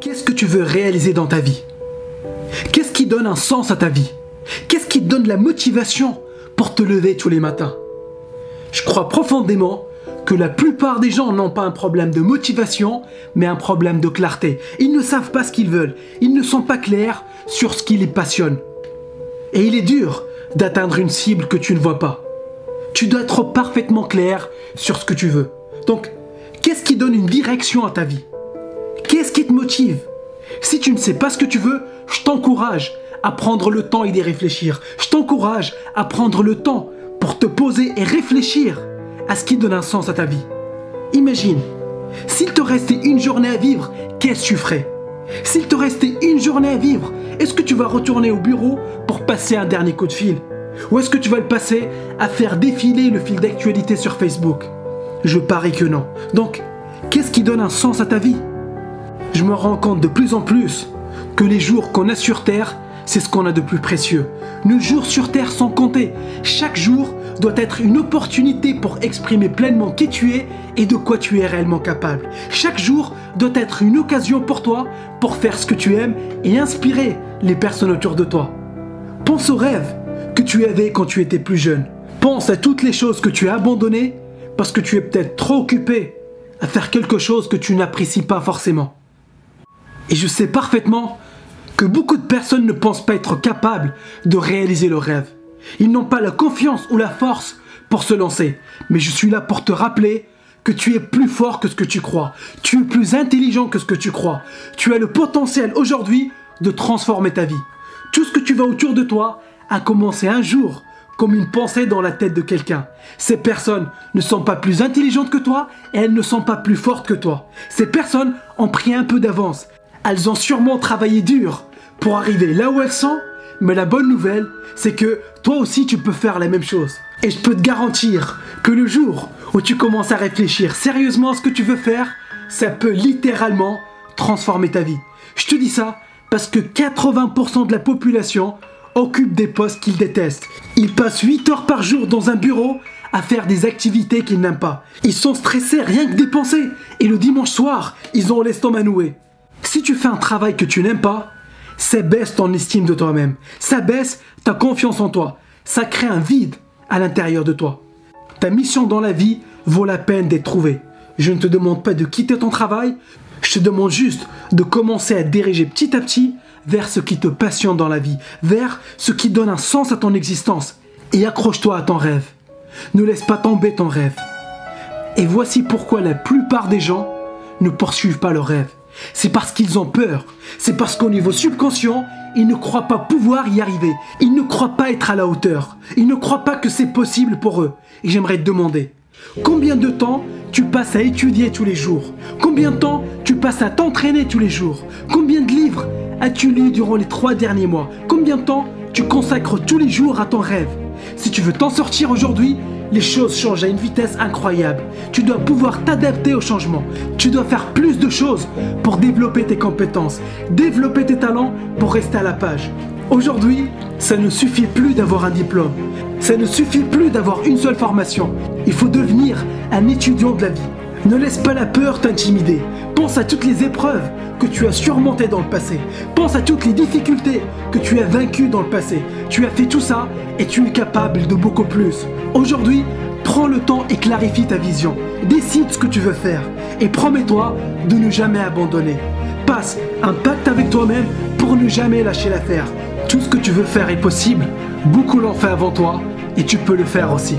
Qu'est-ce que tu veux réaliser dans ta vie? Qu'est-ce qui donne un sens à ta vie? Qu'est-ce qui te donne la motivation pour te lever tous les matins? Je crois profondément que la plupart des gens n'ont pas un problème de motivation, mais un problème de clarté. Ils ne savent pas ce qu'ils veulent, ils ne sont pas clairs sur ce qui les passionne. Et il est dur d'atteindre une cible que tu ne vois pas. Tu dois être parfaitement clair sur ce que tu veux. Donc, qu'est-ce qui donne une direction à ta vie? Si tu ne sais pas ce que tu veux, je t'encourage à prendre le temps et d'y réfléchir. Je t'encourage à prendre le temps pour te poser et réfléchir à ce qui donne un sens à ta vie. Imagine, s'il te restait une journée à vivre, qu'est-ce que tu ferais? S'il te restait une journée à vivre, est-ce que tu vas retourner au bureau pour passer un dernier coup de fil? Ou est-ce que tu vas le passer à faire défiler le fil d'actualité sur Facebook? Je parie que non. Donc, qu'est-ce qui donne un sens à ta vie? Je me rends compte de plus en plus que les jours qu'on a sur Terre, c'est ce qu'on a de plus précieux. Nos jours sur Terre sont comptés. Chaque jour doit être une opportunité pour exprimer pleinement qui tu es et de quoi tu es réellement capable. Chaque jour doit être une occasion pour toi pour faire ce que tu aimes et inspirer les personnes autour de toi. Pense aux rêves que tu avais quand tu étais plus jeune. Pense à toutes les choses que tu as abandonnées parce que tu es peut-être trop occupé à faire quelque chose que tu n'apprécies pas forcément. Et je sais parfaitement que beaucoup de personnes ne pensent pas être capables de réaliser le rêve. Ils n'ont pas la confiance ou la force pour se lancer. Mais je suis là pour te rappeler que tu es plus fort que ce que tu crois. Tu es plus intelligent que ce que tu crois. Tu as le potentiel aujourd'hui de transformer ta vie. Tout ce que tu vois autour de toi a commencé un jour comme une pensée dans la tête de quelqu'un. Ces personnes ne sont pas plus intelligentes que toi et elles ne sont pas plus fortes que toi. Ces personnes ont pris un peu d'avance. Elles ont sûrement travaillé dur pour arriver là où elles sont mais la bonne nouvelle, c'est que toi aussi tu peux faire la même chose. Et je peux te garantir que le jour où tu commences à réfléchir sérieusement à ce que tu veux faire, ça peut littéralement transformer ta vie. Je te dis ça parce que 80% de la population occupe des postes qu'ils détestent. Ils passent 8 heures par jour dans un bureau à faire des activités qu'ils n'aiment pas. Ils sont stressés rien que dépenser. Et le dimanche soir, ils ont l'estomac noué. Si tu fais un travail que tu n'aimes pas, ça baisse ton estime de toi-même, ça baisse ta confiance en toi, ça crée un vide à l'intérieur de toi. Ta mission dans la vie vaut la peine d'être trouvée. Je ne te demande pas de quitter ton travail, je te demande juste de commencer à diriger petit à petit vers ce qui te passionne dans la vie, vers ce qui donne un sens à ton existence. Et accroche-toi à ton rêve. Ne laisse pas tomber ton rêve. Et voici pourquoi la plupart des gens ne poursuivent pas leur rêve. C'est parce qu'ils ont peur. C'est parce qu'au niveau subconscient, ils ne croient pas pouvoir y arriver. Ils ne croient pas être à la hauteur. Ils ne croient pas que c'est possible pour eux. Et j'aimerais te demander, combien de temps tu passes à étudier tous les jours? Combien de temps tu passes à t'entraîner tous les jours? Combien de livres as-tu lu durant les trois derniers mois? Combien de temps tu consacres tous les jours à ton rêve? Si tu veux t'en sortir aujourd'hui, les choses changent à une vitesse incroyable. Tu dois pouvoir t'adapter au changement. Tu dois faire plus de choses pour développer tes compétences, développer tes talents pour rester à la page. Aujourd'hui, ça ne suffit plus d'avoir un diplôme. Ça ne suffit plus d'avoir une seule formation. Il faut devenir un étudiant de la vie. Ne laisse pas la peur t'intimider. Pense à toutes les épreuves que tu as surmontées dans le passé. Pense à toutes les difficultés que tu as vaincues dans le passé. Tu as fait tout ça et tu es capable de beaucoup plus. Aujourd'hui, prends le temps et clarifie ta vision. Décide ce que tu veux faire et promets-toi de ne jamais abandonner. Passe un pacte avec toi-même pour ne jamais lâcher l'affaire. Tout ce que tu veux faire est possible. Beaucoup l'ont fait avant toi et tu peux le faire aussi.